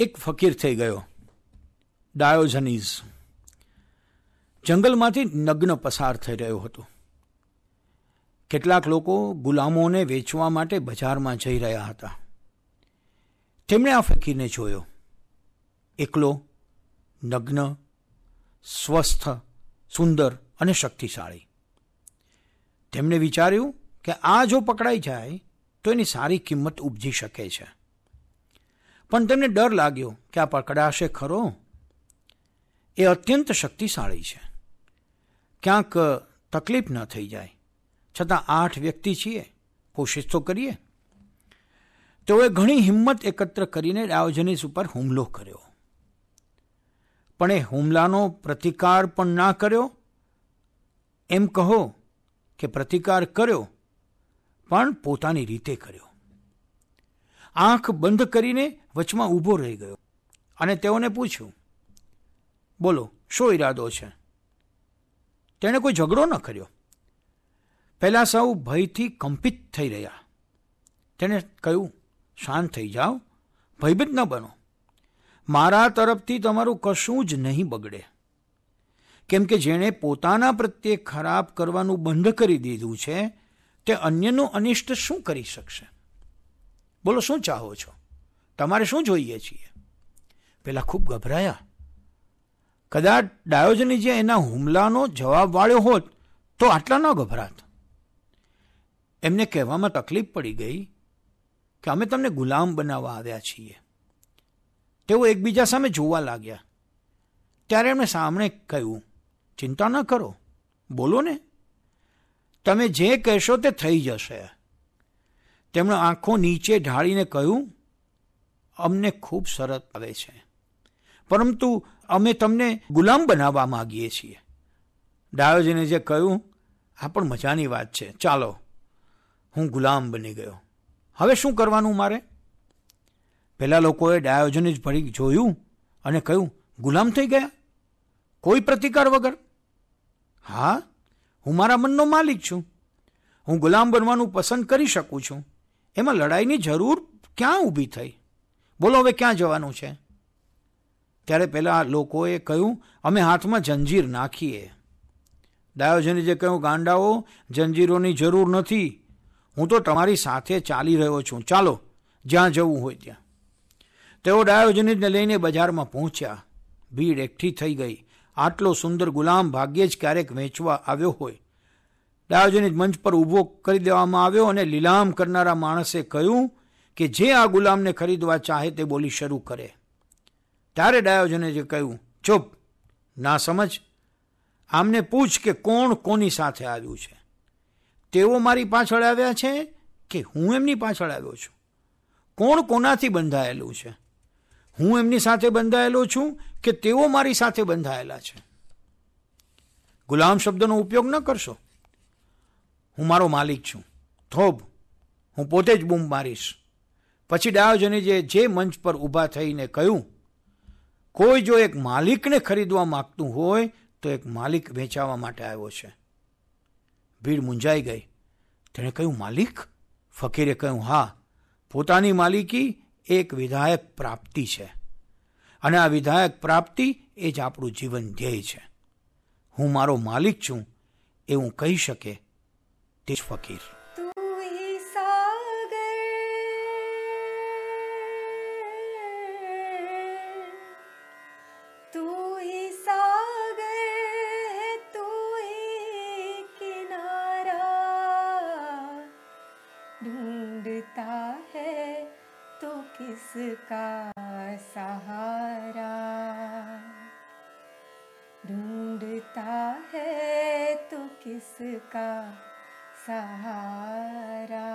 એક ફકીર થઈ ગયો ડાયોઝનીઝ જંગલમાંથી નગ્ન પસાર થઈ રહ્યો હતો. કેટલાક લોકો ગુલામોને વેચવા માટે બજારમાં જઈ રહ્યા હતા. તેમણે આ ફકીરને જોયો. એકલો, નગ્ન, સ્વસ્થ, સુંદર અને શક્તિશાળી. તેમણે વિચાર્યું કે આ જો પકડાઈ જાય તો એની સારી કિંમત ઉપજી શકે છે. પણ તેમને ડર લાગ્યો કે આ પકડાશે ખરો? એ અત્યંત શક્તિશાળી છે. ક્યાંક તકલીફ ન થઈ જાય. છતાં આઠ વ્યક્તિ છીએ. કોશિશ તો કરીએ. તેઓએ ઘણી હિંમત એકત્ર કરીને ડાયોજનીસ ઉપર હુમલો કર્યો. પણ એ હુમલાનો પ્રતિકાર પણ ના કર્યો? એમ કહો કે પ્રતિકાર કર્યો પણ પોતાની રીતે કર્યો. આંખ બંધ કરીને વચમાં ઊભો રહી ગયો અને તેઓને પૂછ્યું, બોલો, શું ઈરાદો છે? તેણે કોઈ ઝઘડો ન કર્યો. પહેલાં સૌ ભયથી કંપિત થઈ રહ્યા. તેણે કહ્યું, શાંત થઈ જાઓ, ભયભીત ન બનો. મારા તરફથી તમારું કશું જ નહીં બગડે. કેમ કે જેણે પોતાના પ્રત્યે ખરાબ કરવાનું બંધ કરી દીધું છે તે અન્યનું અનિષ્ટ શું કરી શકશે? બોલો, શું ચાહો છો? તમારે શું જોઈએ છીએ? પેલા ખૂબ ગભરાયા. કદાચ ડાયોજની જે એના હુમલાનો જવાબ વાળ્યો હોત, તો આટલા ન ગભરાત. એમને કહેવામાં તકલીફ પડી ગઈ કે અમે તમને ગુલામ બનાવવા આવ્યા છીએ. તેઓ એકબીજા સામે જોવા લાગ્યા. ત્યારે એમણે સામે કહ્યું, ચિંતા ન કરો. બોલો ને. તમે જે કહેશો તે થઈ જશે. તેમણે આંખો નીચે ઢાળીને કહ્યું, અમને ખૂબ સરસ આવે છે. પરંતુ અમે તમને ગુલામ બનાવવા માગીએ છીએ. ડાયોજીને જે કહ્યું, આ પણ મજાની વાત છે. ચાલો, હું ગુલામ બની ગયો. હવે શું કરવાનું મારે? પહેલાં લોકોએ ડાયોજને જ ભરી જોયું અને કહ્યું, ગુલામ થઈ ગયા? કોઈ પ્રતિકાર વગર? હા હું મારા મનનો માલિક છું. હું ગુલામ બનવાનું પસંદ કરી શકું છું. એમાં લડાઈની જરૂર ક્યાં ઊભી થઈ? બોલો હવે ક્યાં જવાનું છે? ત્યારે પહેલાં લોકોએ કહ્યું, અમે હાથમાં જંજીર નાખીએ. ડાયોજને જે કહ્યું, ગાંડાઓ, જંજીરોની જરૂર નથી. હું તો તમારી સાથે ચાલી રહ્યો છું. ચાલો, જ્યાં જવું હોય ત્યાં. તેઓ ડાયોજનિજને લઈને બજારમાં પહોંચ્યા. ભીડ એકઠી થઈ ગઈ. આટલો સુંદર ગુલામ ભાગ્યે જ ક્યારેક વેચવા આવ્યો હોય. ડાયોજનિસ મંચ પર ઊભો કરી દેવામાં આવ્યો અને લીલામ કરનારા માણસે કહ્યું કે જે આ ગુલામને ખરીદવા ચાહે તે બોલી શરૂ કરે. ત્યારે ડાયોજને જે કહ્યું, ચૂપ, ના સમજ. આમને પૂછ કે કોણ કોની સાથે આવ્યું છે. તેઓ મારી પાછળ આવ્યા છે કે હું એમની પાછળ આવ્યો છું? કોણ કોનાથી બંધાયેલું છે? હું એમની સાથે બંધાયેલો છું કે તેઓ મારી સાથે બંધાયેલા છે? ગુલામ શબ્દનો ઉપયોગ ન કરશો. હું મારો માલિક છું. થોબ હું પોતે જ બૂમ મારીશ. પછી ડાયોજને જે જે મંચ પર ઊભા થઈને કહ્યું, કોઈ જો એક માલિકને ખરીદવા માગતું હોય, તો એક માલિક વેચાવા માટે આવ્યો છે. ભીડ મૂંઝાઈ ગઈ. તેણે કહ્યું, માલિક? ફકીરે કહ્યું, હા, પોતાની માલિકી એક વિધાયક પ્રાપ્તિ છે. અને આ વિધાયક પ્રાપ્તિ એ જ આપણું જીવન ધ્યેય છે. હું મારો માલિક છું એવું કહી શકે તે જ ફકીર. किसका सहारा ढूंढता है तो किसका सहारा